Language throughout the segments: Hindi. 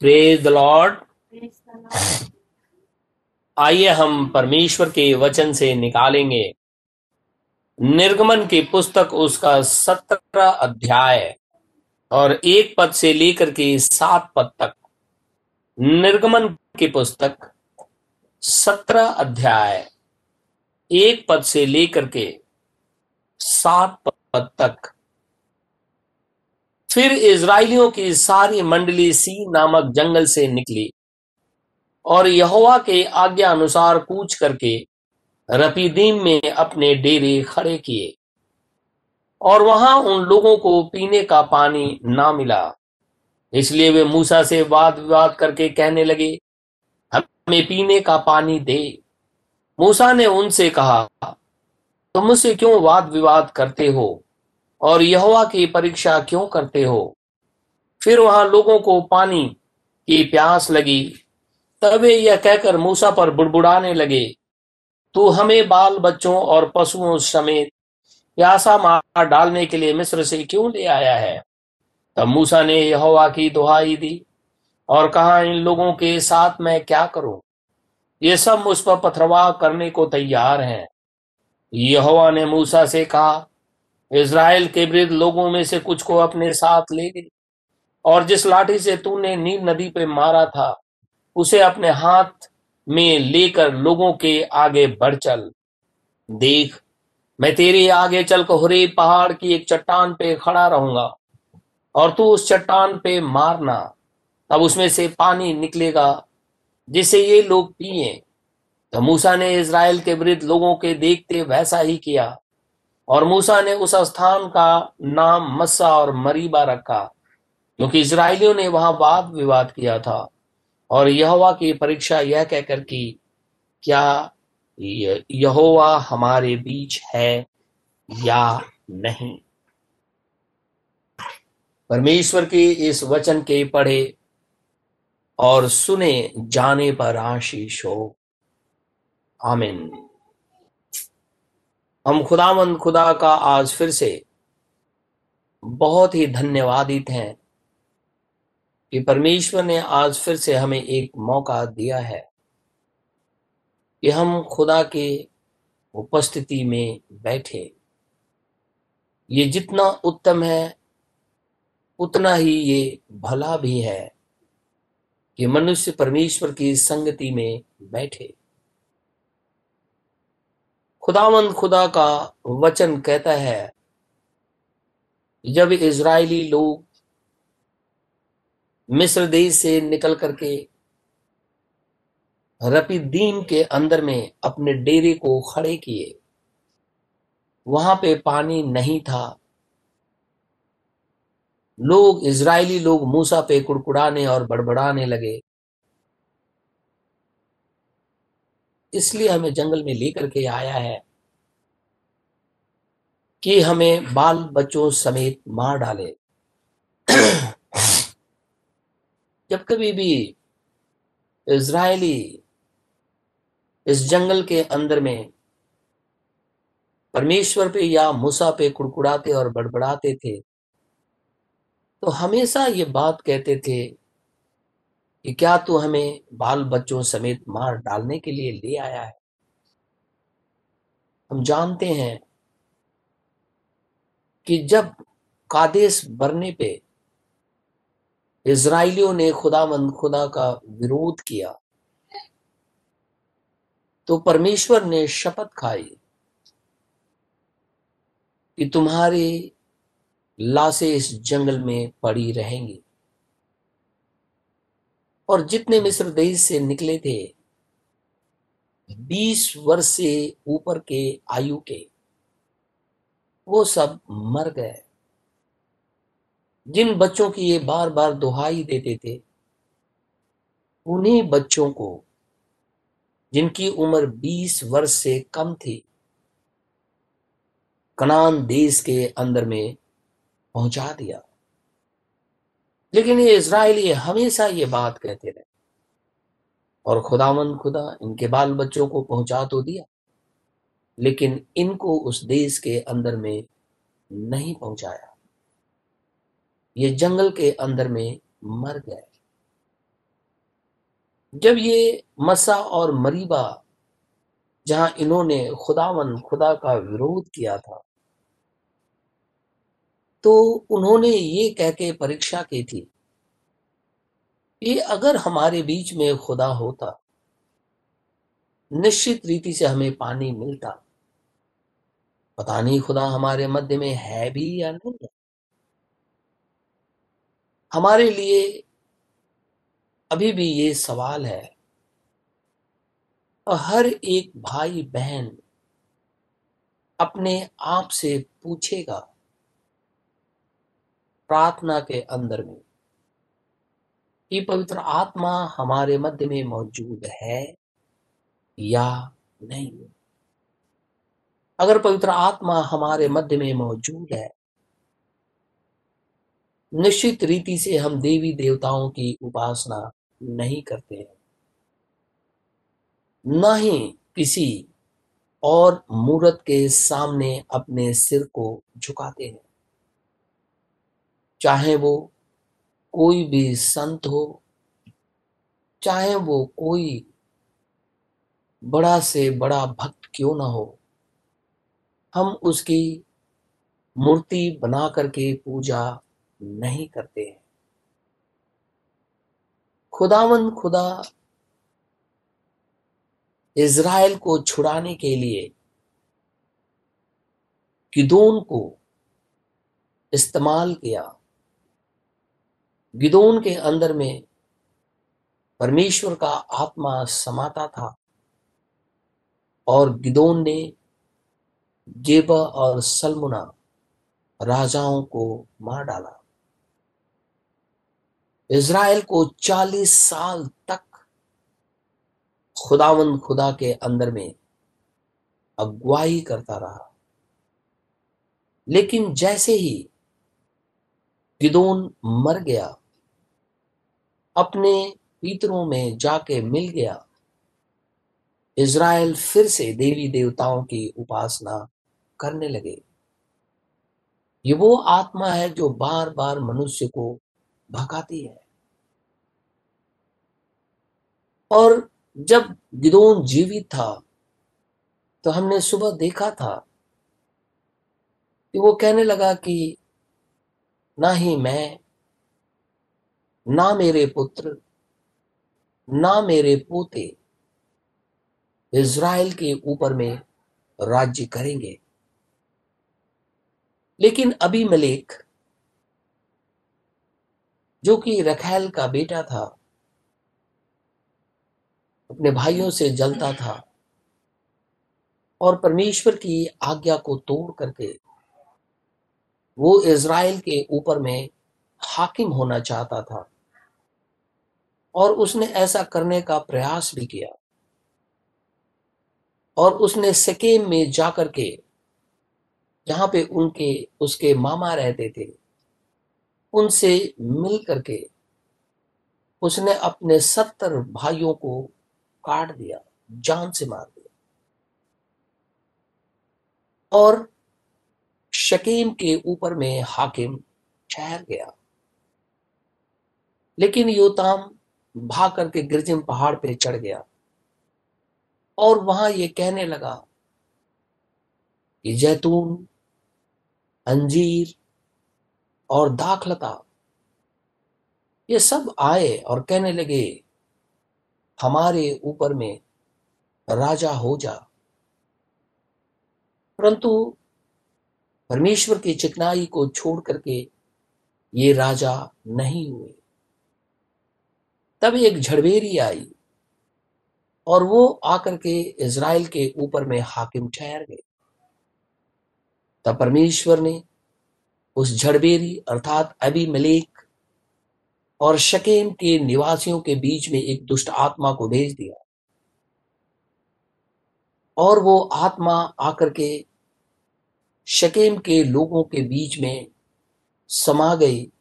प्रेज द लॉर्ड आइए हम परमेश्वर के वचन से निकालेंगे। निर्गमन की पुस्तक उसका सत्रह अध्याय और एक पद से लेकर के सात पद तक। निर्गमन की पुस्तक सत्रह अध्याय एक पद से लेकर के सात पद तक। फिर इसराइलियों की सारी मंडली सी नामक जंगल से निकली और यहोवा के आज्ञा अनुसार कूच करके रपीदीम में अपने डेरे खड़े किए। और वहाँ उन लोगों को पीने का पानी ना मिला। इसलिए वे मूसा से वाद विवाद करके कहने लगे, हमें पीने का पानी दे। मूसा ने उनसे कहा, तुम तो मुझसे क्यों वाद विवाद करते हो? और यहोवा की परीक्षा क्यों करते हो? फिर वहाँ लोगों को पानी की प्यास लगी। तब वे यह कहकर मूसा पर बुड़बुड़ाने लगे, तू हमें बाल बच्चों और पशुओं समेत प्यासा मार डालने के लिए मिस्र से क्यों ले आया है? तब मूसा ने यहोवा की दुहाई दी और कहा, इन लोगों के साथ मैं क्या करूँ? ये सब मुझ पर पथरवाह करने को तैयार हैं। यहोवा ने मूसा से कहा इज़राइल के वृद्ध लोगों में से कुछ को अपने साथ ले गई और जिस लाठी से तूने नील नदी पे मारा था, उसे अपने हाथ में लेकर लोगों के आगे बढ़ चल। देख, मैं तेरे आगे चल हुरे पहाड़ की एक चट्टान पे खड़ा रहूँगा, और तू उस चट्टान पे मारना। तब उसमें से पानी निकलेगा, जिसे ये लोग पिए। तो मूसा ने इज़राइल के वृद्ध लोगों के देखते वैसा ही किया। और मूसा ने उस स्थान का नाम मस्सा और मरीबा रखा, क्योंकि इसराइलियों ने वहाँ वाद विवाद किया था। और यहोवा की परीक्षा यह कहकर की, क्या यहोवा हमारे बीच है या नहीं? परमेश्वर के इस वचन के पढ़े और सुने जाने पर आशीष हो। आमिन। हम खुदावंद खुदा का आज फिर से बहुत ही धन्यवादित हैं कि परमेश्वर ने आज फिर से हमें एक मौका दिया है कि हम खुदा के उपस्थिति में बैठे। ये जितना उत्तम है, उतना ही ये भला भी है कि मनुष्य परमेश्वर की संगति में बैठे। खुदावंद खुदा का वचन कहता है, जब इज़राइली लोग मिस्र देश से निकल करके रपीदीम के अंदर में अपने डेरे को खड़े किए, वहाँ पे पानी नहीं था। लोग, इज़राइली लोग मूसा पे कुड़कुड़ाने और बड़बड़ाने लगे। इसलिए हमें जंगल में लेकर के आया है कि हमें बाल बच्चों समेत मार डाले। जब कभी भी इज़राइली इस जंगल के अंदर में परमेश्वर पे या मूसा पे कुड़कुड़ाते और बड़बड़ाते थे तो हमेशा ये बात कहते थे कि क्या तू हमें बाल बच्चों समेत मार डालने के लिए ले आया है? हम जानते हैं कि जब कादेश भरने पे इसराइलियों ने खुदामंद खुदा का विरोध किया तो परमेश्वर ने शपथ खाई कि तुम्हारी लाशें इस जंगल में पड़ी रहेंगी। और जितने मिस्र देश से निकले थे, बीस वर्ष से ऊपर के आयु के, वो सब मर गए। जिन बच्चों की ये बार बार दुहाई देते थे, उन्हीं बच्चों को, जिनकी उम्र 20 वर्ष से कम थी, कनान देश के अंदर में पहुँचा दिया। लेकिन ये इसराइली हमेशा ये बात कहते रहे। और खुदावन खुदा इनके बाल बच्चों को पहुँचा तो दिया, लेकिन इनको उस देश के अंदर में नहीं पहुँचाया। ये जंगल के अंदर में मर गए। जब ये मसा और मरीबा, जहाँ इन्होंने खुदावन खुदा का विरोध किया था तो उन्होंने ये कह के परीक्षा की थी कि अगर हमारे बीच में खुदा होता, निश्चित रीति से हमें पानी मिलता। पता नहीं खुदा हमारे मध्य में है भी या नहीं है। हमारे लिए अभी भी ये सवाल है, और हर एक भाई बहन अपने आप से पूछेगा प्रार्थना के अंदर में कि पवित्र आत्मा हमारे मध्य में मौजूद है या नहीं। अगर पवित्र आत्मा हमारे मध्य में मौजूद है, निश्चित रीति से हम देवी देवताओं की उपासना नहीं करते हैं। न ही किसी और मूर्त के सामने अपने सिर को झुकाते हैं। चाहे वो कोई भी संत हो, चाहे वो कोई बड़ा से बड़ा भक्त क्यों ना हो, हम उसकी मूर्ति बना करके पूजा नहीं करते हैं। खुदावन खुदा इज़राइल को छुड़ाने के लिए गिदोन को इस्तेमाल किया। गिदोन के अंदर में परमेश्वर का आत्मा समाता था। और गिदोन ने जेबा और सलमुना राजाओं को मार डाला। इज़राइल को 40 साल तक खुदावंद खुदा के अंदर में अगुवाई करता रहा। लेकिन जैसे ही गिदोन मर गया अपने पितरों में जाके मिल गया। इज़राइल फिर से देवी देवताओं की उपासना करने लगे। ये वो आत्मा है जो बार बार मनुष्य को भगाती है। और जब गिदोन जीवित था तो हमने सुबह देखा था कि वो कहने लगा कि, ना ही मैं ना मेरे पुत्र, ना मेरे पोते इज़राइल के ऊपर में राज्य करेंगे। लेकिन अभी मलिक, जो कि रखैल का बेटा था, अपने भाइयों से जलता था और परमेश्वर की आज्ञा को तोड़ करके वो इज़राइल के ऊपर में हाकिम होना चाहता था। और उसने ऐसा करने का प्रयास भी किया। और उसने सकेम में जाकर के, जहाँ पे उनके, उसके मामा रहते थे, उनसे मिल करके उसने अपने सत्तर भाइयों को काट दिया, जान से मार दिया। और शकीम के ऊपर में हाकिम ठहर गया। लेकिन योताम भाग करके गिरजिम पहाड़ पे चढ़ गया। और वहाँ ये कहने लगा कि जैतून, अंजीर और दाखलता, ये सब आए और कहने लगे, हमारे ऊपर में राजा हो जा। परंतु परमेश्वर की चिकनाई को छोड़ करके ये राजा नहीं हुए। तब एक झड़बेरी आई और वो आकर के इज़राइल के ऊपर में हाकिम ठहर गए। तब परमेश्वर ने उस झड़बेरी अर्थात अभी मलेक और शकेम के निवासियों के बीच में एक दुष्ट आत्मा को भेज दिया और वो आत्मा आकर के शकेम के लोगों के बीच में समा गई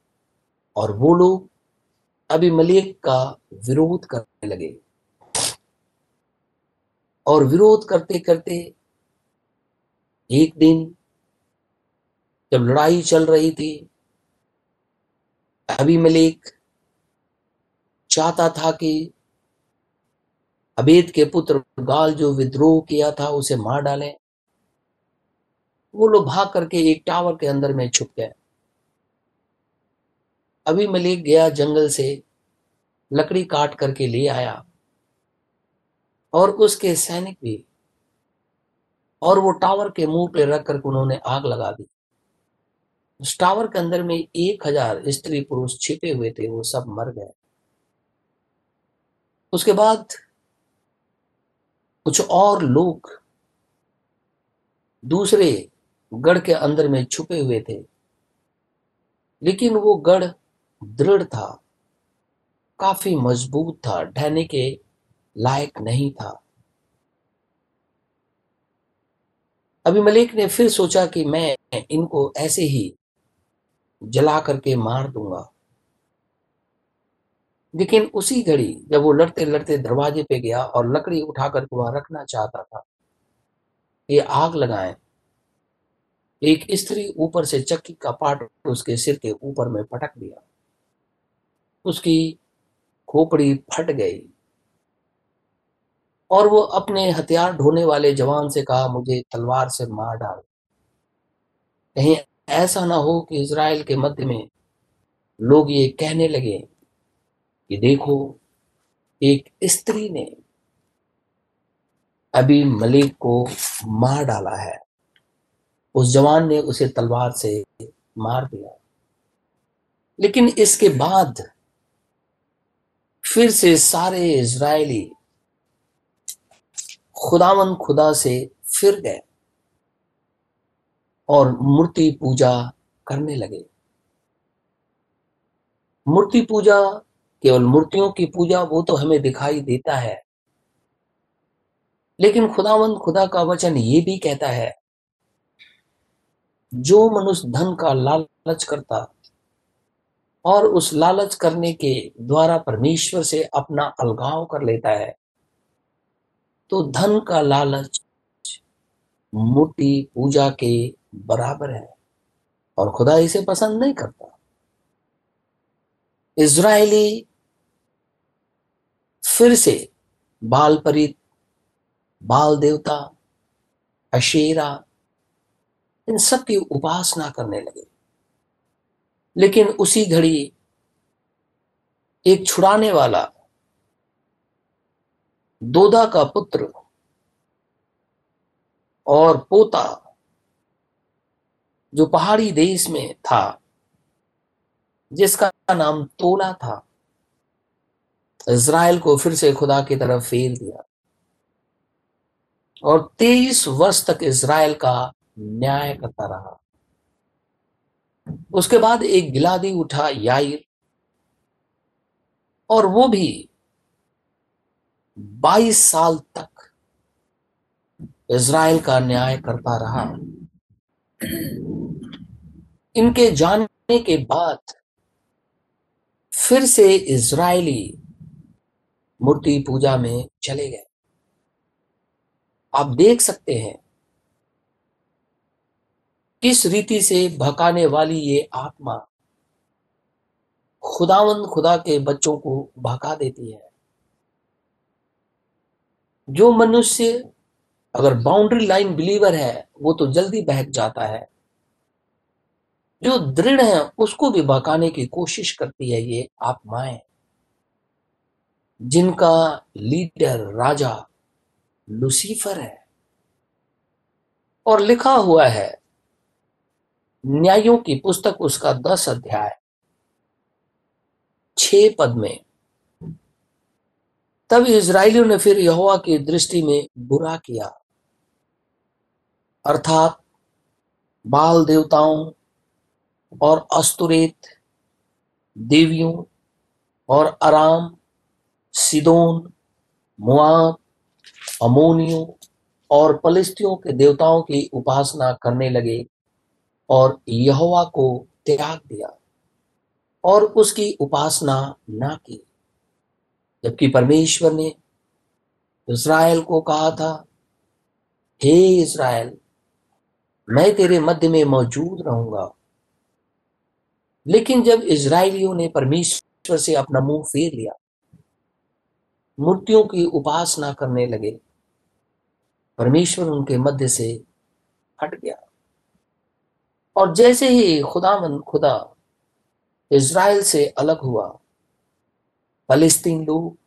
और वो लोग अभी मलिक का विरोध करने लगे। और विरोध करते करते एक दिन जब लड़ाई चल रही थी अभी मलिक चाहता था कि अबेद के पुत्र गाल जो विद्रोह किया था उसे मार डालें। वो लोग भाग करके एक टावर के अंदर में छुप गए। अभी मलिक गया जंगल से, लकड़ी काट करके ले आया। और उसके सैनिक भी, और वो टावर के मुँह पे रख कर उन्होंने आग लगा दी। उस टावर के अंदर में एक हज़ार स्त्री पुरुष छिपे हुए थे, वो सब मर गए। उसके बाद कुछ और लोग दूसरे गढ़ के अंदर में छुपे हुए थे। लेकिन वो गढ़ दृढ़ था, काफ़ी मज़बूत था ढहने के लायक नहीं था। अभी मलिक ने फिर सोचा कि मैं इनको ऐसे ही जला करके मार दूँगा। लेकिन उसी घड़ी जब वो लड़ते लड़ते दरवाजे पे गया और लकड़ी उठाकर वहाँ रखना चाहता था, ये आग लगाए। एक स्त्री ऊपर से चक्की का पाट उसके सिर के ऊपर में पटक दिया। उसकी खोपड़ी फट गई। और वो अपने हथियार ढोने वाले जवान से कहा, मुझे तलवार से मार डाल। कहीं ऐसा ना हो कि इज़राइल के मध्य में लोग ये कहने लगे कि देखो, एक स्त्री ने अभी मलिक को मार डाला है। उस जवान ने उसे तलवार से मार दिया। लेकिन इसके बाद फिर से सारे इज़राइली खुदावन खुदा से फिर गए और मूर्ति पूजा करने लगे। मूर्ति पूजा, केवल मूर्तियों की पूजा वो तो हमें दिखाई देता है। लेकिन खुदावंद खुदा का वचन ये भी कहता है, जो मनुष्य धन का लालच करता और उस लालच करने के द्वारा परमेश्वर से अपना अलगाव कर लेता है। तो धन का लालच मूर्ति पूजा के बराबर है और खुदा इसे पसंद नहीं करता। इज़राइली फिर से बाल परित, बाल देवता, अशेरा, इन सब की उपासना करने लगे। लेकिन उसी घड़ी एक छुड़ाने वाला दोदा का पुत्र और पोता जो पहाड़ी देश में था, जिसका नाम तोला था, इज़राइल को फिर से खुदा की तरफ़ फेर दिया। और तेईस वर्ष तक इज़राइल का न्याय करता रहा। उसके बाद एक गिलादी उठा याइर और वो भी 22 साल तक इज़राइल का न्याय करता रहा। इनके जाने के बाद फिर से इज़राइली मूर्ति पूजा में चले गए। आप देख सकते हैं किस रीति से भकाने वाली ये आत्मा खुदावंद खुदा के बच्चों को भका देती है? जो मनुष्य अगर बाउंड्री लाइन बिलीवर है, वो तो जल्दी बहक जाता है। जो दृढ़ है, उसको भी भकाने की कोशिश करती है ये आत्माएँ। जिनका लीडर राजा लुसीफर है। और लिखा हुआ है न्यायों की पुस्तक उसका दस अध्याय। छ पद में। तब इज़राइलियों ने फिर यहोवा की दृष्टि में बुरा किया। अर्थात बाल देवताओं और अस्तुरेत देवियों और आराम सिदोन, मुआब, अमोनियों और पलिस्तियों के देवताओं की उपासना करने लगे। और यहोवा को त्याग दिया और उसकी उपासना ना की। जबकि परमेश्वर ने इज़राइल को कहा था, हे hey इज़राइल मैं तेरे मध्य में मौजूद रहूँगा। लेकिन जब इज़राइलियों ने परमेश्वर से अपना मुँह फेर लिया, मूर्तियों की उपासना करने लगे, परमेश्वर उनके मध्य से हट गया। और जैसे ही खुदावन खुदा इज़राइल से अलग हुआ, फलिस्तीन लोग,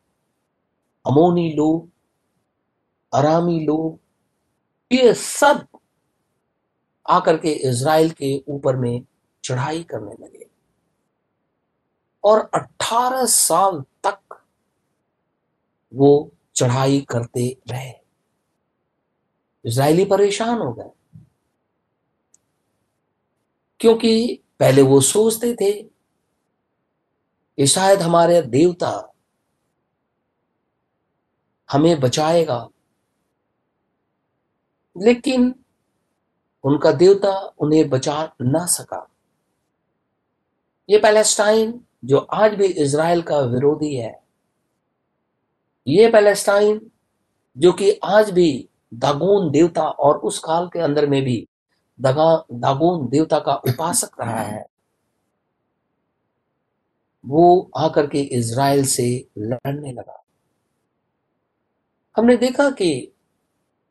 अमोनी लोग, अरामी लोग, ये सब आकर के इज़राइल के ऊपर में चढ़ाई करने लगे। और 18 साल तक वो चढ़ाई करते रहे। इज़राइली परेशान हो गए। क्योंकि पहले वो सोचते थे कि शायद हमारे देवता हमें बचाएगा। लेकिन उनका देवता उन्हें बचा ना सका। ये पैलेस्टाइन, जो आज भी इसराइल का विरोधी है, ये पैलेस्टाइन, जो कि आज भी दागोन देवता और उस काल के अंदर में भी दगा, दागोन देवता का उपासक रहा है। वो आकर के इज़राइल से लड़ने लगा। हमने देखा कि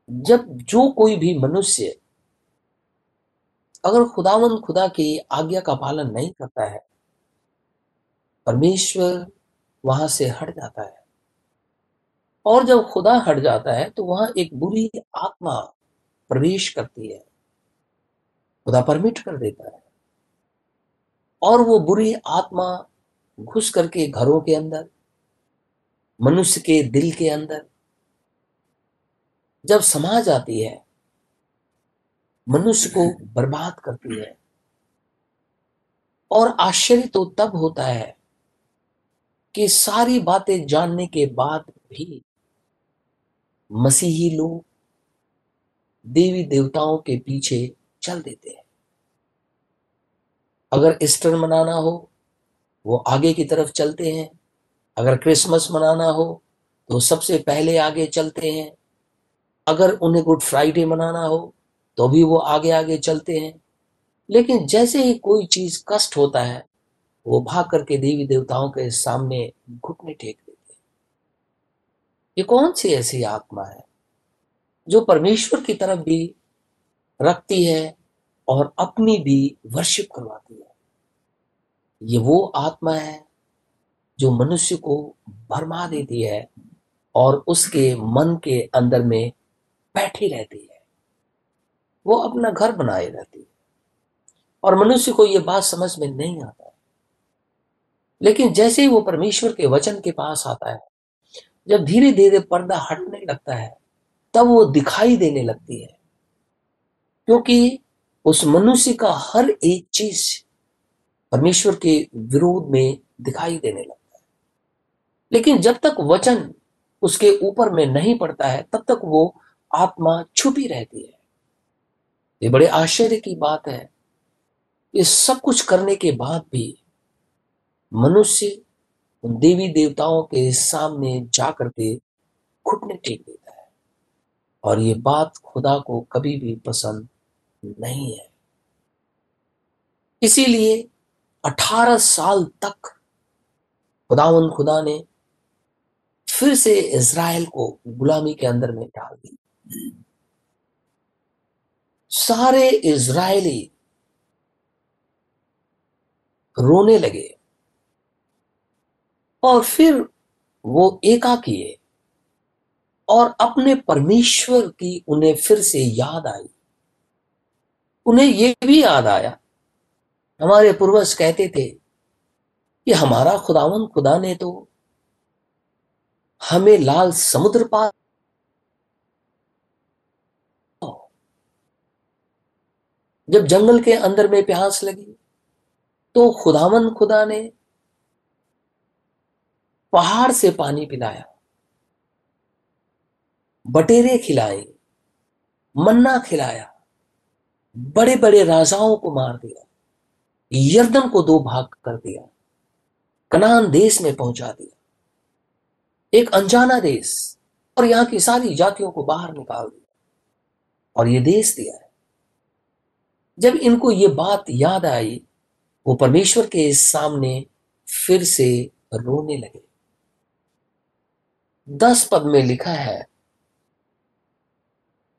जब जो कोई भी मनुष्य अगर खुदावन खुदा की आज्ञा का पालन नहीं करता है, परमेश्वर वहाँ से हट जाता है। और जब खुदा हट जाता है तो वहाँ एक बुरी आत्मा प्रवेश करती है। खुदा परमिट कर देता है। और वो बुरी आत्मा घुस करके घरों के अंदर, मनुष्य के दिल के अंदर, जब समा जाती है, मनुष्य को बर्बाद करती है। और आश्चर्य तो तब होता है कि सारी बातें जानने के बाद भी मसीही लोग देवी देवताओं के पीछे चल देते हैं। अगर ईस्टर मनाना हो, वो आगे की तरफ़ चलते हैं। अगर क्रिसमस मनाना हो तो सबसे पहले आगे चलते हैं। अगर उन्हें गुड फ्राइडे मनाना हो तो भी वो आगे आगे चलते हैं। लेकिन जैसे ही कोई चीज़ कष्ट होता है, वो भाग करके देवी देवताओं के सामने घुटने टेक देते हैं। ये कौन सी ऐसी आत्मा है, जो परमेश्वर की तरफ़ भी रखती है और अपनी भी वर्शिप करवाती है। ये वो आत्मा है जो मनुष्य को भरमा देती है और उसके मन के अंदर में बैठी रहती है। वो अपना घर बनाए रहती है। और मनुष्य को यह बात समझ में नहीं आता। लेकिन जैसे ही वो परमेश्वर के वचन के पास आता है, जब धीरे धीरे पर्दा हटने लगता है, तब वो दिखाई देने लगती है। क्योंकि उस मनुष्य का हर एक चीज़ परमेश्वर के विरोध में दिखाई देने लगता है। लेकिन जब तक वचन उसके ऊपर में नहीं पड़ता है, तब तक वो आत्मा छुपी रहती है। ये बड़े आश्चर्य की बात है ये सब कुछ करने के बाद भी मनुष्य उन देवी देवताओं के सामने जा करके घुटने टेक देता है। और ये बात खुदा को कभी भी पसंद नहीं है। इसीलिए 18 साल तक खुदावन खुदा ने फिर से इज़राइल को गुलामी के अंदर में डाल दी। सारे इज़राइली रोने लगे और फिर वो एका किए और अपने परमेश्वर की उन्हें फिर से याद आई। उन्हें यह भी याद आया। हमारे पूर्वज कहते थे कि हमारा खुदावन, खुदा ने तो हमें लाल समुद्र पार जब जंगल के अंदर में प्यास लगी तो खुदावन, खुदा ने पहाड़ से पानी पिलाया, बटेरे खिलाए, मन्ना खिलाया बड़े बड़े राजाओं को मार दिया, यर्दन को दो भाग कर दिया, कनान देश में पहुँचा दिया। एक अनजाना देश और यहाँ की सारी जातियों को बाहर निकाल दिया और ये देश दिया है। जब इनको ये बात याद आई, वो परमेश्वर के सामने फिर से रोने लगे। दस पद में लिखा है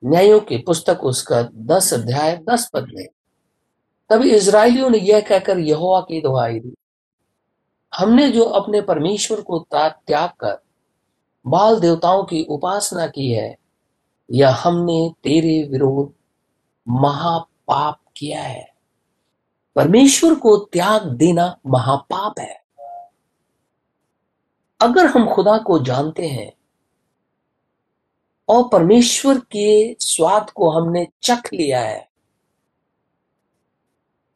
न्यायों की पुस्तक उसका दस अध्याय, दस पद में। तभी इसराइलियों ने यह कहकर यहोवा की दुहाई दी। हमने जो अपने परमेश्वर को त्याग कर बाल देवताओं की उपासना की है या हमने तेरे विरोध महापाप किया है। परमेश्वर को त्याग देना महापाप है। अगर हम खुदा को जानते हैं और परमेश्वर के स्वाद को हमने चख लिया है।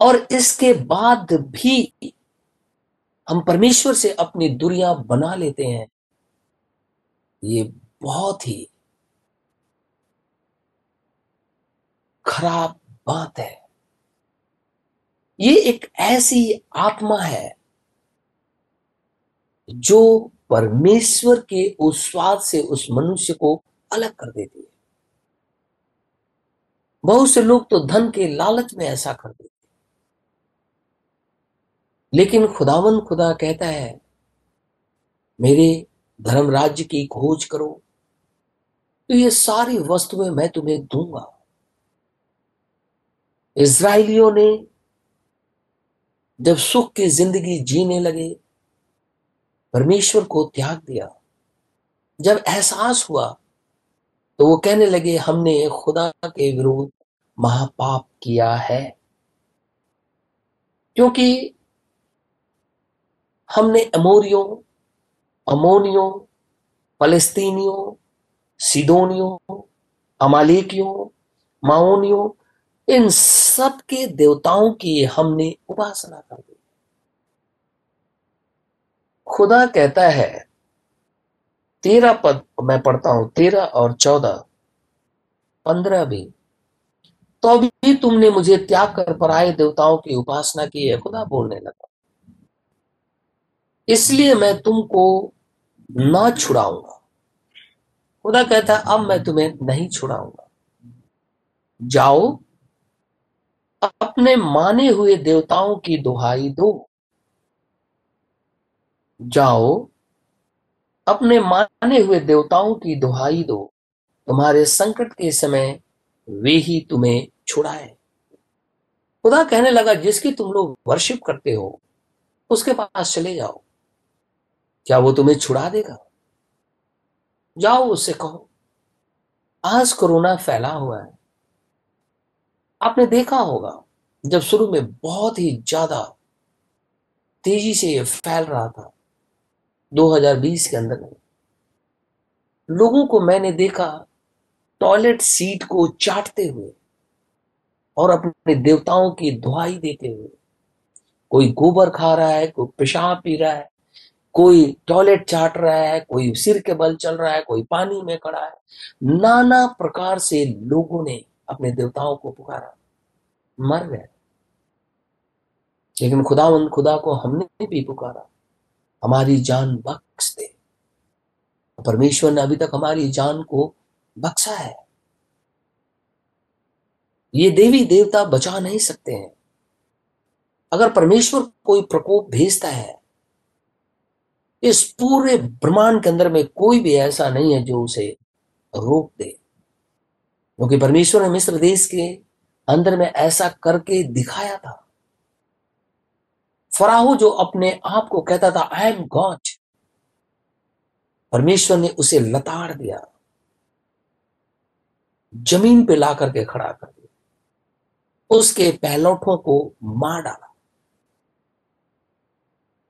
और इसके बाद भी हम परमेश्वर से अपनी दुनिया बना लेते हैं। ये बहुत ही खराब बात है। ये एक ऐसी आत्मा है जो परमेश्वर के उस स्वाद से उस मनुष्य को अलग कर देती है। बहुत से लोग तो धन के लालच में ऐसा कर देते लेकिन खुदावन खुदा कहता है, मेरे धर्म राज्य की खोज करो तो ये सारी वस्तुएँ मैं तुम्हें दूँगा। इसराइलियों ने जब सुख की ज़िंदगी जीने लगे, परमेश्वर को त्याग दिया। जब एहसास हुआ तो वो कहने लगे, हमने खुदा के विरुद्ध महापाप किया है। क्योंकि हमने अमोरियों, अमोनियों फलस्तीनियों सिदोनियों, अमालिकियों, माओनियों, इन सब के देवताओं की हमने उपासना कर दी खुदा कहता है तेरह पद मैं पढ़ता हूँ, तेरह और चौदह। पंद्रह भी। तो भी तुमने मुझे त्याग कर पराए देवताओं की उपासना की है, खुदा बोलने लगा। इसलिए मैं तुमको ना छुड़ाऊँगा। खुदा कहता, अब मैं तुम्हें नहीं छुड़ाऊँगा। जाओ, अपने माने हुए देवताओं की दुहाई दो। जाओ अपने माने हुए देवताओं की दुहाई दो। तुम्हारे संकट के समय वे ही तुम्हें छुड़ाए। खुदा कहने लगा, जिसकी तुम लोग वर्शिप करते हो, उसके पास चले जाओ। क्या वो तुम्हें छुड़ा देगा? जाओ उससे कहो। आज कोरोना फैला हुआ है। आपने देखा होगा, जब शुरू में बहुत ही ज़्यादा तेज़ी से ये फैल रहा था। 2020 के अंदर। लोगों को मैंने देखा टॉयलेट सीट को चाटते हुए और अपने देवताओं की दुआई देते हुए। कोई गोबर खा रहा है, कोई पेशाब पी रहा है, कोई टॉयलेट चाट रहा है, कोई सिर के बल चल रहा है, कोई पानी में खड़ा है। नाना प्रकार से लोगों ने अपने देवताओं को पुकारा। मर गए। लेकिन खुदा उन खुदा को हमने भी पुकारा। हमारी जान बख्श दे। परमेश्वर ने अभी तक हमारी जान को बख्शा है। ये देवी देवता बचा नहीं सकते हैं। अगर परमेश्वर कोई प्रकोप भेजता है, इस पूरे ब्रह्मांड के अंदर में कोई भी ऐसा नहीं है जो उसे रोक दे। क्योंकि परमेश्वर ने मिस्र देश के अंदर में ऐसा करके दिखाया था। फराहो जो अपने आप को कहता था आई एम गॉड परमेश्वर ने उसे लताड़ दिया। ज़मीन पे ला करके खड़ा कर दिया। उसके पहलौठों को मार डाला।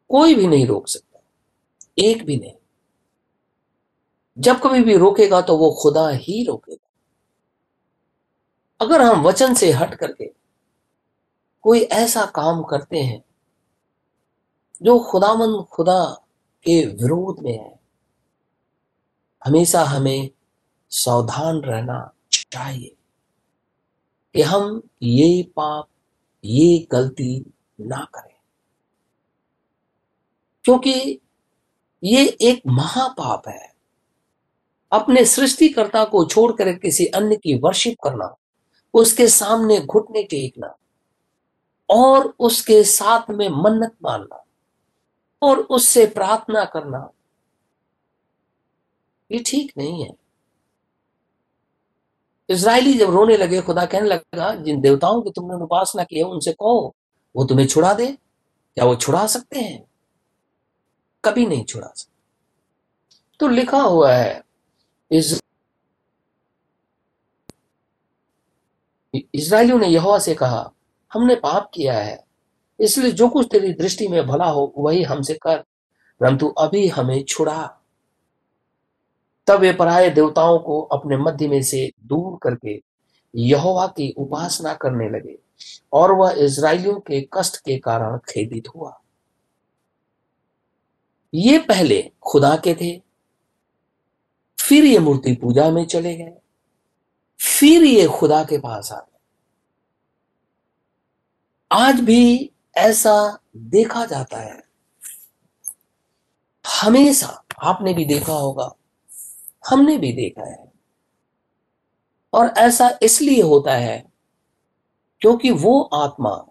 कोई भी नहीं रोक सकता। एक भी नहीं। जब कभी भी रोकेगा तो वो खुदा ही रोकेगा। अगर हम वचन से हट करके कोई ऐसा काम करते हैं जो खुदामंद खुदा के विरोध में है, हमेशा हमें सावधान रहना चाहिए कि हम ये पाप, ये गलती ना करें। क्योंकि ये एक महापाप है। अपने सृष्टिकर्ता को छोड़कर किसी अन्य की वर्शिप करना, उसके सामने घुटने टेकना और उसके साथ में मन्नत मानना और उससे प्रार्थना करना। ये ठीक नहीं है। इसराइली जब रोने लगे, खुदा कहने लगा, जिन देवताओं की तुमने उपासना की है, उनसे कहो, वो तुम्हें छुड़ा दे। क्या वो छुड़ा सकते हैं? कभी नहीं छुड़ा सकते। तो लिखा हुआ है इस इसराइलियों ने यहोवा से कहा, हमने पाप किया है। इसलिए जो कुछ तेरी दृष्टि में भला हो, वही हमसे कर। परंतु अभी हमें छुड़ा। तब वे पराये देवताओं को अपने मध्य में से दूर करके यहोवा की उपासना करने लगे और वह इसराइलियों के कष्ट के कारण खेदित हुआ। ये पहले खुदा के थे, फिर ये मूर्ति पूजा में चले गए, फिर ये खुदा के पास आ गए। आज भी ऐसा देखा जाता है। हमेशा आपने भी देखा होगा, हमने भी देखा है। और ऐसा इसलिए होता है क्योंकि वो आत्मा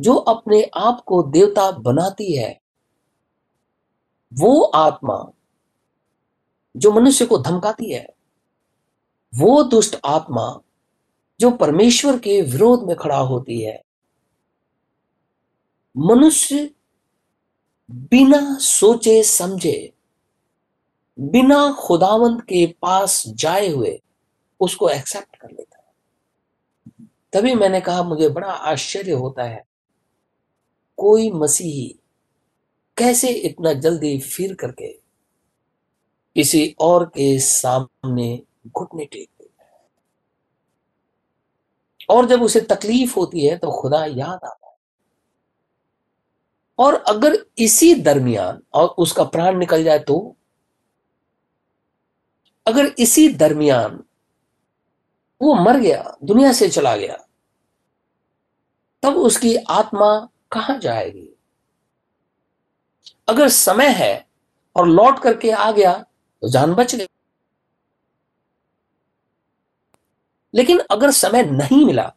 जो अपने आप को देवता बनाती है, वो आत्मा जो मनुष्य को धमकाती है, वो दुष्ट आत्मा जो परमेश्वर के विरोध में खड़ा होती है मनुष्य बिना सोचे समझे, बिना खुदावंत के पास जाए हुए, उसको एक्सेप्ट कर लेता है। तभी मैंने कहा, मुझे बड़ा आश्चर्य होता है, कोई मसीही कैसे इतना जल्दी फिर करके किसी और के सामने घुटने टेक देता है? और जब उसे तकलीफ़ होती है तो खुदा याद आता है। और अगर इसी दरमियान और उसका प्राण निकल जाए तो अगर इसी दरमियान वो मर गया, दुनिया से चला गया, तब उसकी आत्मा कहाँ जाएगी? अगर समय है और लौट करके आ गया तो जान बच गई। लेकिन अगर समय नहीं मिला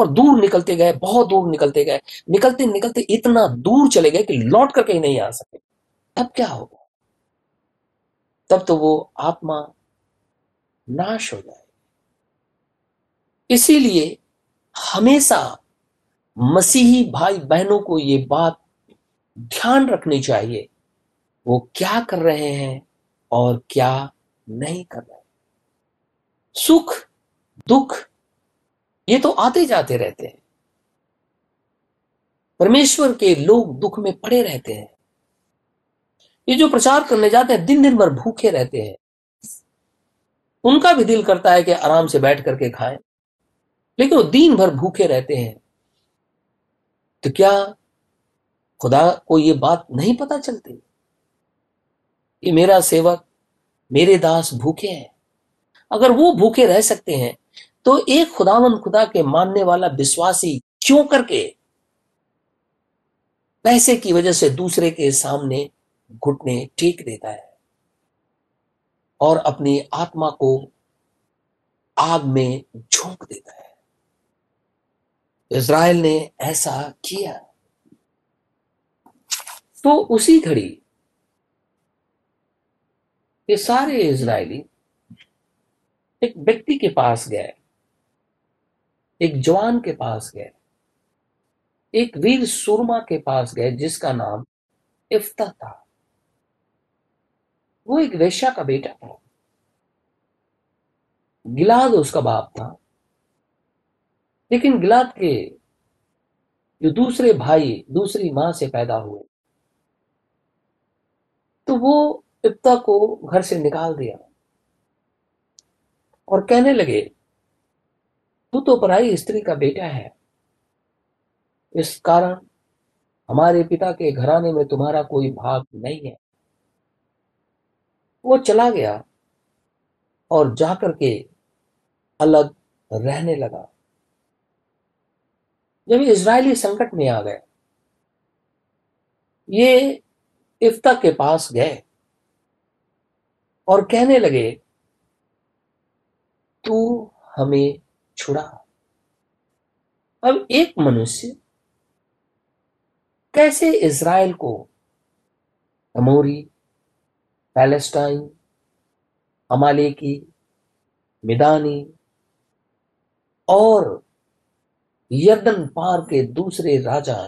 और दूर निकलते गए, बहुत दूर निकलते गए। निकलते निकलते इतना दूर चले गए कि लौट करके ही नहीं आ सके। तब क्या होगा? तब तो वो आत्मा नाश हो जाए इसीलिए हमेशा मसीही भाई बहनों को ये बात ध्यान रखनी चाहिए, वो क्या कर रहे हैं और क्या नहीं कर रहे सुख, दुख ये तो आते जाते रहते हैं। परमेश्वर के लोग दुख में पड़े रहते हैं। ये जो प्रचार करने जाते हैं दिन दिन भर भूखे रहते हैं। उनका भी दिल करता है कि आराम से बैठ करके खाएँ। लेकिन वो दिन भर भूखे रहते हैं। तो क्या खुदा को ये बात नहीं पता चलती? कि मेरा सेवक, मेरे दास भूखे हैं। अगर वो भूखे रह सकते हैं तो एक खुदावन खुदा के मानने वाला विश्वासी क्यों करके पैसे की वजह से दूसरे के सामने घुटने टेक देता है? और अपनी आत्मा को आग में झोंक देता है। इज़राइल ने ऐसा किया। तो उसी घड़ी ये सारे इज़राइली एक व्यक्ति के पास गए। एक जवान के पास गए। एक वीर सुरमा के पास गए, जिसका नाम इफ्ता था। वो एक वेश्या का बेटा था। गिलाद उसका बाप था। लेकिन गिलाद के जो दूसरे भाई, दूसरी माँ से पैदा हुए। तो वो इफ्ता को घर से निकाल दिया। और कहने लगे तू तो पराई स्त्री का बेटा है। इस कारण हमारे पिता के घराने में तुम्हारा कोई भाग नहीं है। वो चला गया और जाकर के अलग रहने लगा। जब इसराइली संकट में आ गए, ये इफ्ता के पास गए और कहने लगे, तू हमें छुड़ा। अब एक मनुष्य कैसे इज़राइल को अमोरी, पैलेस्टाइन, अमालेकी, मिदानी और यर्दन पार के दूसरे राजा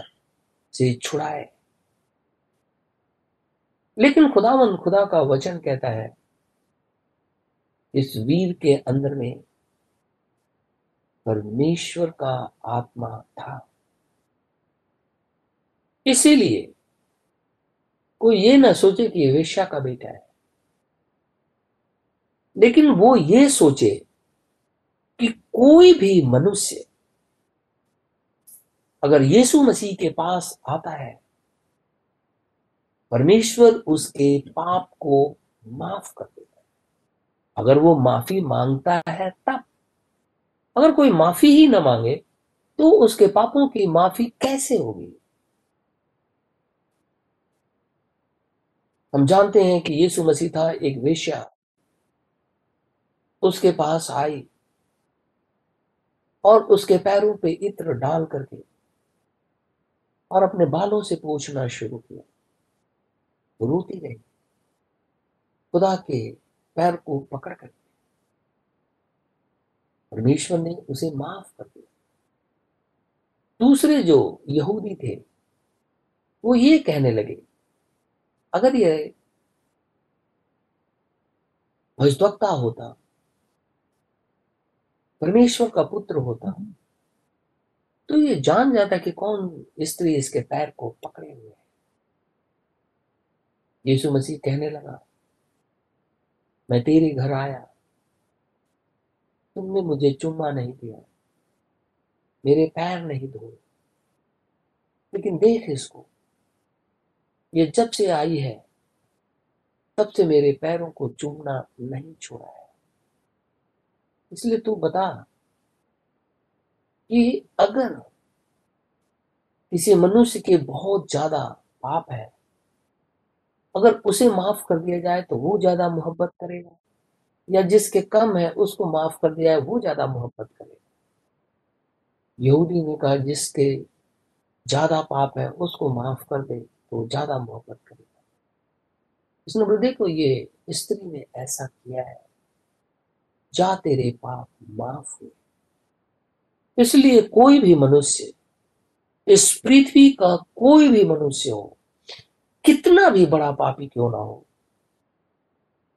से छुड़ाए। लेकिन खुदावन खुदा का वचन कहता है, इस वीर के अंदर में परमेश्वर का आत्मा था। इसीलिए कोई ये ना सोचे कि वेश्या का बेटा है। लेकिन वो ये सोचे कि कोई भी मनुष्य अगर यीशु मसीह के पास आता है, परमेश्वर उसके पाप को माफ़ कर देता है। अगर वो माफ़ी माँगता है, तब अगर कोई माफ़ी ही ना मांगे तो उसके पापों की माफ़ी कैसे होगी? हम जानते हैं कि यीशु मसीह था एक वेश्या। उसके पास आई और उसके पैरों पे इत्र डाल करके और अपने बालों से पूछना शुरू किया। रोती रही। खुदा के पैर को पकड़ कर परमेश्वर ने उसे माफ़ कर दिया। दूसरे जो यहूदी थे, वो ये कहने लगे, अगर ये भजदक्ता होता, परमेश्वर का पुत्र होता तो ये जान जाता कि कौन स्त्री इसके पैर को पकड़े हुए है। यीशु मसीह कहने लगा, मैं तेरे घर आया तुमने मुझे चुम्मा नहीं दिया। मेरे पैर नहीं धोए। लेकिन देख इसको। ये जब से आई है, तब से मेरे पैरों को चूमना नहीं छोड़ा है। इसलिए तू बता कि अगर किसी मनुष्य के बहुत ज़्यादा पाप है, अगर उसे माफ़ कर दिया जाए तो वो ज़्यादा मोहब्बत करेगा। या जिसके कम है, उसको माफ़ कर दिया है, वो ज़्यादा मोहब्बत करेगा यहूदी ने कहा, जिसके ज़्यादा पाप है, उसको माफ़ कर दे तो ज़्यादा मोहब्बत करेगा इसने बोले, देखो, ये स्त्री ने ऐसा किया है, जा तेरे पाप माफ़ हुए इसलिए कोई भी मनुष्य, इस पृथ्वी का कोई भी मनुष्य हो, कितना भी बड़ा पापी क्यों ना हो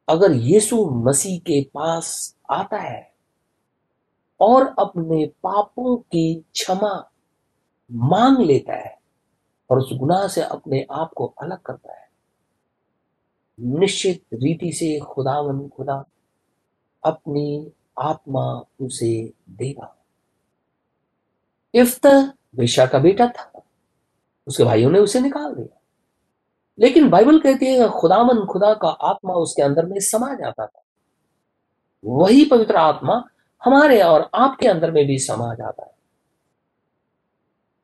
अगर यीशु मसीह के पास आता है और अपने पापों की क्षमा मांग लेता है और उस गुनाह से अपने आप को अलग करता है, निश्चित रीति से खुदावन खुदा अपनी आत्मा उसे देगा। इफ्त वेशा का बेटा था, उसके भाइयों ने उसे निकाल दिया। लेकिन बाइबल कहती है खुदामन खुदा का आत्मा उसके अंदर में समा जाता था। वही पवित्र आत्मा हमारे और आपके अंदर में भी समा जाता है।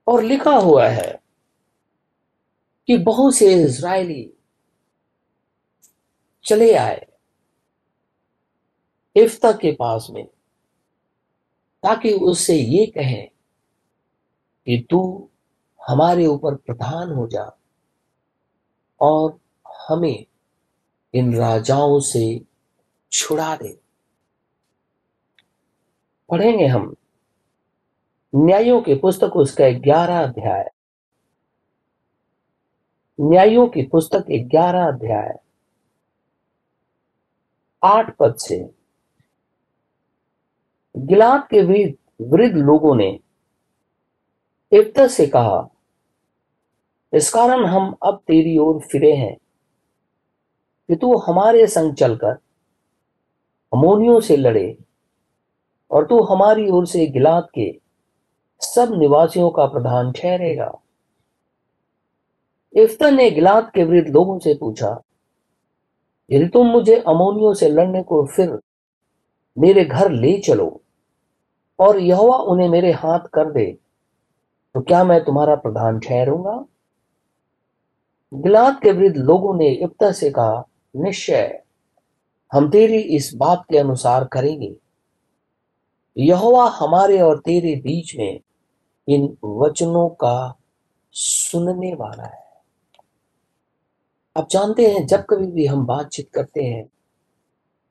और लिखा हुआ है कि बहुत से इज़राइली चले आए इफ्ता के पास में, ताकि उससे ये कहें कि तू हमारे ऊपर प्रधान हो जा। और हमें इन राजाओं से छुड़ा दे। पढ़ेंगे हम न्यायों की पुस्तक उसका ग्यारह अध्याय। न्यायों की पुस्तक ग्यारह अध्याय, आठ पद से। गिलाद के वृद्ध लोगों ने इफ्तर से कहा इस कारण हम अब तेरी ओर फिरे हैं। कि तू हमारे संग चलकर अमोनियों से लड़े और तू हमारी ओर से गिलाद के सब निवासियों का प्रधान ठहरेगा। इफ्तर ने गिलाद के वृद्ध लोगों से पूछा, यदि तुम मुझे अमोनियों से लड़ने को फिर मेरे घर ले चलो और यहोवा उन्हें मेरे हाथ कर दे तो क्या मैं तुम्हारा प्रधान ठहरूँगा? गिलाद के वृद्ध लोगों ने इब्ता से कहा, निश्चय, हम तेरी इस बात के अनुसार करेंगे। यहोवा हमारे और तेरे बीच में इन वचनों का सुनने वाला है। आप जानते हैं, जब कभी भी हम बातचीत करते हैं,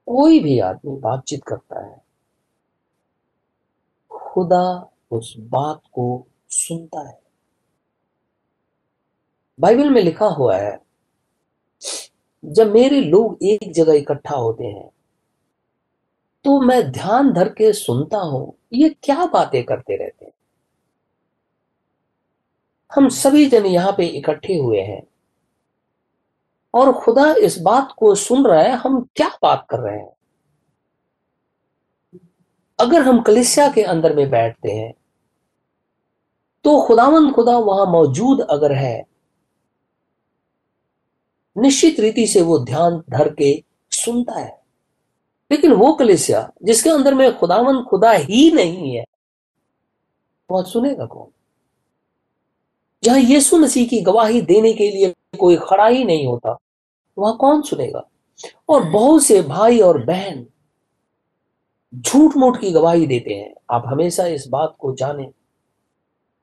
कोई भी आदमी बातचीत करता है, खुदा उस बात को सुनता है। बाइबल में लिखा हुआ है, जब मेरे लोग एक जगह इकट्ठा होते हैं तो मैं ध्यान धर के सुनता हूँ, ये क्या बातें करते रहते हैं? हम सभी जन यहाँ पे इकट्ठे हुए हैं, और खुदा इस बात को सुन रहा है, हम क्या बात कर रहे हैं? अगर हम कलिसिया के अंदर में बैठते हैं तो खुदावंद खुदा वहाँ मौजूद अगर है निश्चित रीति से वो ध्यान धर के सुनता है। लेकिन वो कलिसिया, जिसके अंदर में खुदावन खुदा ही नहीं है वह सुनेगा कौन? जहाँ यीशु मसीह की गवाही देने के लिए कोई खड़ा ही नहीं होता, वह कौन सुनेगा? और बहुत से भाई और बहन झूठ मूठ की गवाही देते हैं। आप हमेशा इस बात को जाने,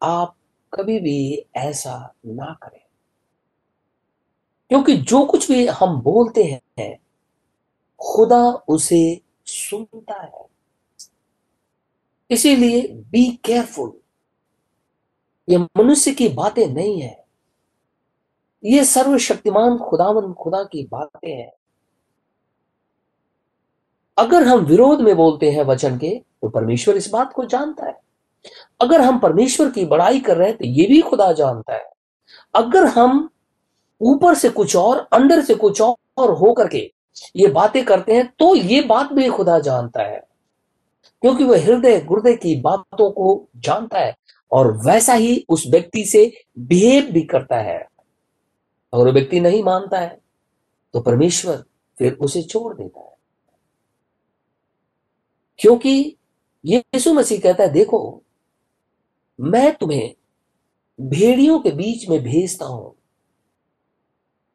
आप कभी भी ऐसा ना करें। क्योंकि जो कुछ भी हम बोलते हैं, खुदा उसे सुनता है। इसीलिए बी केयरफुल ये मनुष्य की बातें नहीं है। ये सर्वशक्तिमान खुदावन, खुदा की बातें हैं। अगर हम विरोध में बोलते हैं वचन के तो परमेश्वर इस बात को जानता है। अगर हम परमेश्वर की बड़ाई कर रहे हैं तो ये भी खुदा जानता है। अगर हम ऊपर से कुछ और, अंदर से कुछ और हो करके ये बातें करते हैं तो ये बात भी खुदा जानता है। क्योंकि वह हृदय गुर्दे की बातों को जानता है और वैसा ही उस व्यक्ति से बिहेव भी करता है। अगर व्यक्ति नहीं मानता है तो परमेश्वर फिर उसे छोड़ देता है। क्योंकि यीशु मसीह कहता है, देखो, मैं तुम्हें भेड़ियों के बीच में भेजता हूँ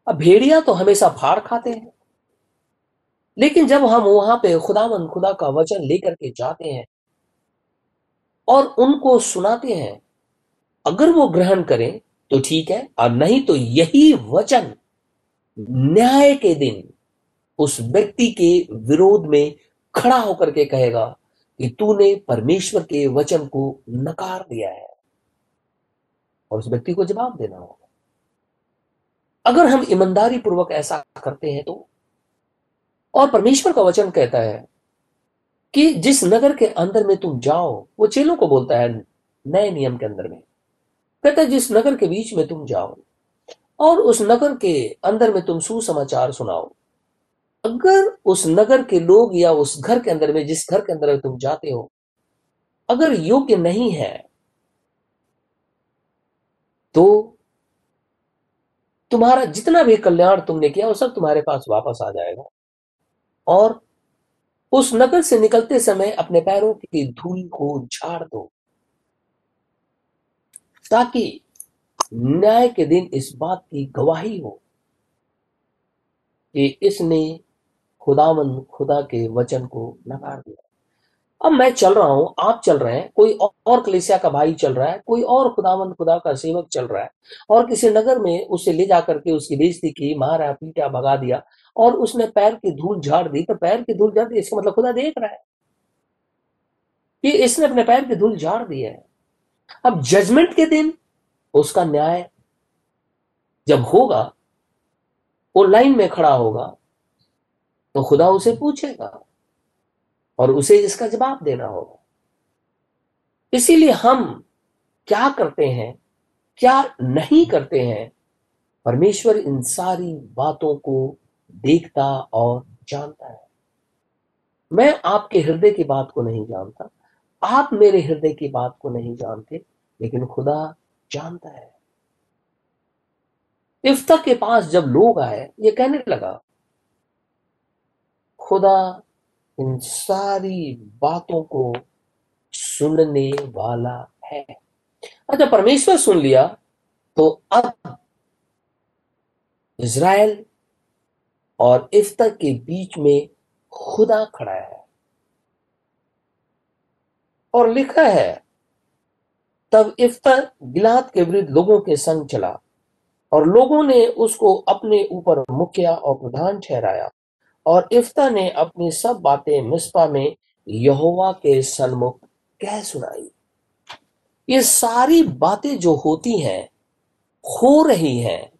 अब भेड़िया तो हमेशा फाड़ खाते हैं। लेकिन जब हम वहाँ पे खुदावन खुदा का वचन लेकर के जाते हैं और उनको सुनाते हैं, अगर वो ग्रहण करें तो ठीक है, और नहीं तो यही वचन न्याय के दिन उस व्यक्ति के विरोध में खड़ा होकर के कहेगा कि तूने परमेश्वर के वचन को नकार दिया है। और उस व्यक्ति को जवाब देना होगा। अगर हम ईमानदारी पूर्वक ऐसा करते हैं तो। और परमेश्वर का वचन कहता है कि जिस नगर के अंदर में तुम जाओ, वो चेलों को बोलता है नए नियम के अंदर में। कहता है, जिस नगर के बीच में तुम जाओ और उस नगर के अंदर में तुम सुसमाचार सुनाओ। अगर उस नगर के लोग या उस घर के अंदर में, जिस घर के अंदर तुम जाते हो, अगर योग्य नहीं है तो तुम्हारा जितना भी कल्याण तुमने किया, वो सब तुम्हारे पास वापस आ जाएगा। और उस नगर से निकलते समय अपने पैरों की धूल को झाड़ दो, ताकि न्याय के दिन इस बात की गवाही हो कि इसने खुदावन, खुदा के वचन को नकार दिया। अब मैं चल रहा हूँ, आप चल रहे हैं, कोई और कलेसिया का भाई चल रहा है, कोई और खुदावंद, खुदा का सेवक चल रहा है, और किसी नगर में उसे ले जाकर के उसकी बेजती की, मारा पीटा, भगा दिया, और उसने पैर की धूल झाड़ दी तो पैर की धूल झाड़ दी, इसका मतलब खुदा देख रहा है कि इसने अपने पैर की धूल झाड़ दी है। अब जजमेंट के दिन उसका न्याय जब होगा, वो लाइन में खड़ा होगा तो खुदा उसे पूछेगा और उसे इसका जवाब देना होगा इसीलिए हम क्या करते हैं, क्या नहीं करते हैं, परमेश्वर इन सारी बातों को देखता और जानता है। मैं आपके हृदय की बात को नहीं जानता, आप मेरे हृदय की बात को नहीं जानते, लेकिन खुदा जानता है। इफ्ता के पास जब लोग आए, ये कहने लगा, खुदा इन सारी बातों को सुनने वाला है। अच्छा परमेश्वर सुन लिया तो अब इज़राइल और इफ्तर के बीच में खुदा खड़ा है। और लिखा है, तब इफ्तर गिलाद के विरुद्ध लोगों के संग चला, और लोगों ने उसको अपने ऊपर मुखिया और प्रधान ठहराया। और इफ्ता ने अपनी सब बातें मिस्पा में यहोवा के सन्मुख कह सुनाई। ये सारी बातें जो होती हैं, हो रही हैं,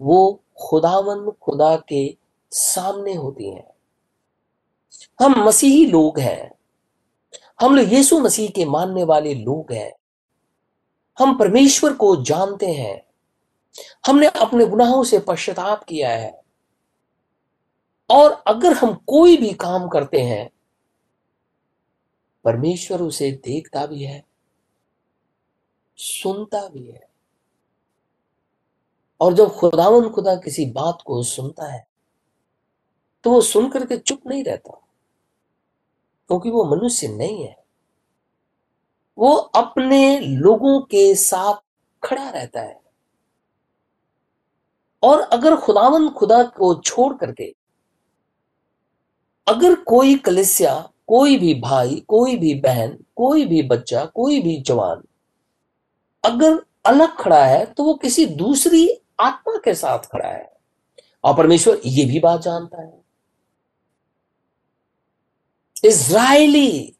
वो खुदावन खुदा के सामने होती हैं। हम मसीही लोग हैं। हम लोग यीशु मसीह के मानने वाले लोग हैं। हम परमेश्वर को जानते हैं। हमने अपने गुनाहों से पश्चाताप किया है। और अगर हम कोई भी काम करते हैं, परमेश्वर उसे देखता भी है, सुनता भी है। और जब खुदावन खुदा किसी बात को सुनता है तो वो सुन करके चुप नहीं रहता, क्योंकि वो मनुष्य नहीं है। वो अपने लोगों के साथ खड़ा रहता है। और अगर खुदावन खुदा को छोड़ करके अगर कोई कलिसिया, कोई भी भाई, कोई भी बहन, कोई भी बच्चा, कोई भी जवान अगर अलग खड़ा है तो वो किसी दूसरी आत्मा के साथ खड़ा है। और परमेश्वर ये भी बात जानता है। इज़राइली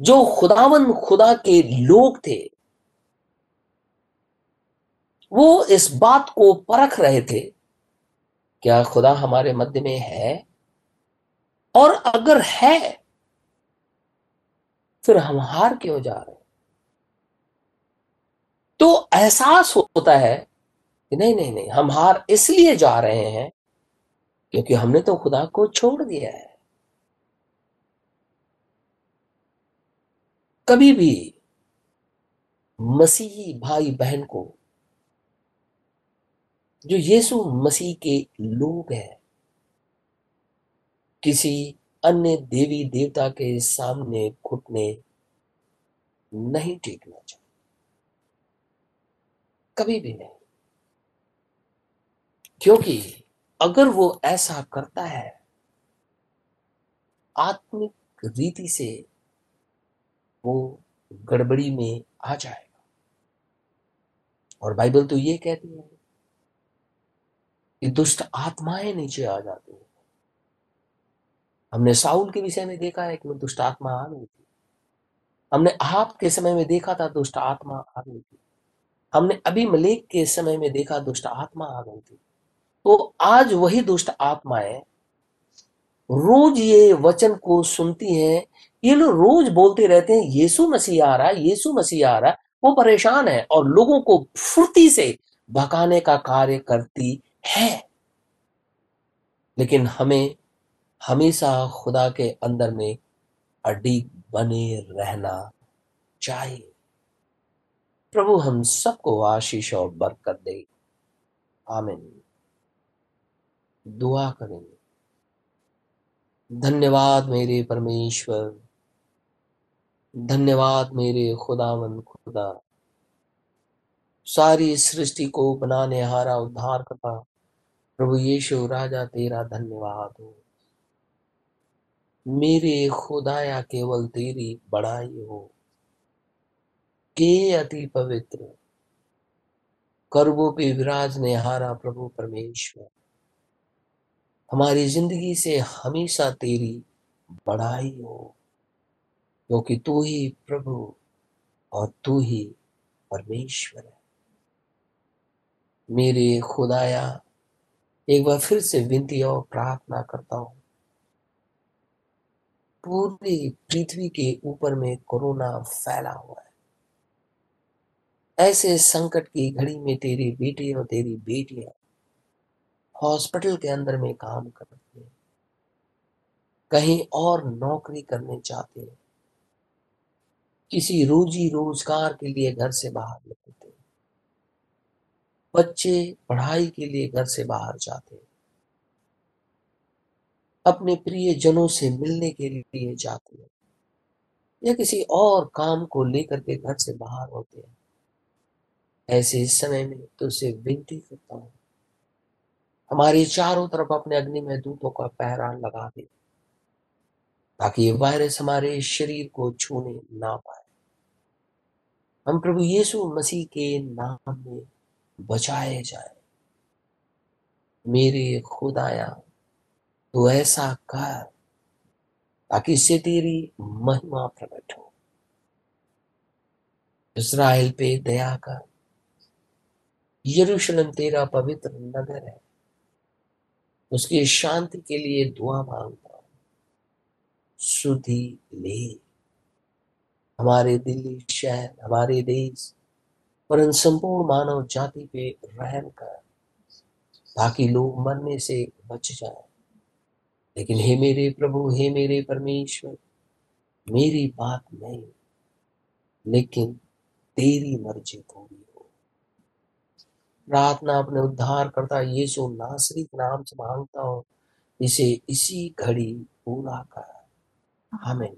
जो खुदावन खुदा के लोग थे, वो इस बात को परख रहे थे क्या खुदा हमारे मध्य में है? और अगर है, फिर हम हार क्यों जा रहे तो एहसास होता है कि नहीं नहीं नहीं, हम हार इसलिए जा रहे हैं क्योंकि हमने तो खुदा को छोड़ दिया है। कभी भी मसीही भाई बहन को जो यीशु मसीह के लोग हैं, किसी अन्य देवी देवता के सामने घुटने नहीं टेकना चाहिए कभी भी नहीं। क्योंकि अगर वो ऐसा करता है, आत्मिक रीति से वो गड़बड़ी में आ जाएगा। और बाइबल तो ये कहती है कि दुष्ट आत्माएँ नीचे आ जाती हैं। हमने साउल के विषय में देखा है कि दुष्ट आत्मा आ गई थी। हमने आप के समय में देखा था दुष्ट आत्मा आ गई थी। हमने अभी मलेक के समय में देखा दुष्ट आत्मा आ गई थी। तो आज वही दुष्ट आत्माएँ रोज ये वचन को सुनती हैं। ये लोग रोज बोलते रहते हैं, यीशु मसीह आ रहा है, यीशु मसीह आ रहा है। वो परेशान है और लोगों को फुर्ती से भगाने का कार्य करती है। लेकिन हमें, हमेशा खुदा के अंदर में अडिग बने रहना चाहिए। प्रभु हम सबको आशीष और बरकत दे। आमिन। दुआ करेंगे धन्यवाद मेरे परमेश्वर। धन्यवाद मेरे खुदावन खुदा। सारी सृष्टि को बनाने हारा उद्धार करता। प्रभु यीशु राजा, तेरा धन्यवाद हो। मेरे खुदाया केवल तेरी बड़ाई हो। के अति पवित्र। करबो पे विराज ने हारा प्रभु परमेश्वर। हमारी ज़िंदगी से हमेशा तेरी बढ़ाई हो। क्योंकि तू ही प्रभु और तू ही परमेश्वर है। मेरे खुदाया, एक बार फिर से विनती और प्रार्थना करता हूँ। पूरी पृथ्वी के ऊपर में कोरोना फैला हुआ है। ऐसे संकट की घड़ी में तेरी बेटी और तेरी बेटियाँ हॉस्पिटल के अंदर में काम करते हैं। कहीं और नौकरी करने चाहते हैं। किसी रोजी रोज़गार के लिए घर से बाहर निकलते हैं। बच्चे पढ़ाई के लिए घर से बाहर जाते अपने प्रिय जनों से मिलने के लिए जाते हैं। या किसी और काम को लेकर के घर से बाहर होते हैं। ऐसे समय में तो उसे विनती करता हूँ। हमारे चारों तरफ़ अपने अग्नि में दूतों का पहरा लगा दे, ताकि ये वायरस हमारे शरीर को छूने ना पाए। हम प्रभु यीशु मसीह के नाम में बचाए जाए। मेरे खुदाया तो ऐसा कर ताकि इससे तेरी महिमा प्रकट हो। इसराइल पे दया कर। यरूशलेम तेरा पवित्र नगर है। उसकी शांति के लिए दुआ माँगता हूँ। सुधि ले। हमारे दिल्ली शहर, हमारे देश पर इन संपूर्ण मानव जाति पे रहम कर, ताकि लोग मरने से बच जाए। लेकिन हे मेरे प्रभु, हे मेरे परमेश्वर, मेरी बात नहीं, लेकिन तेरी मर्ज़ी पूरी हो। प्रार्थना अपने उद्धार करता यीशु नासरी नाम से माँगता हूँ, इसे इसी घड़ी पूरा कर। हमें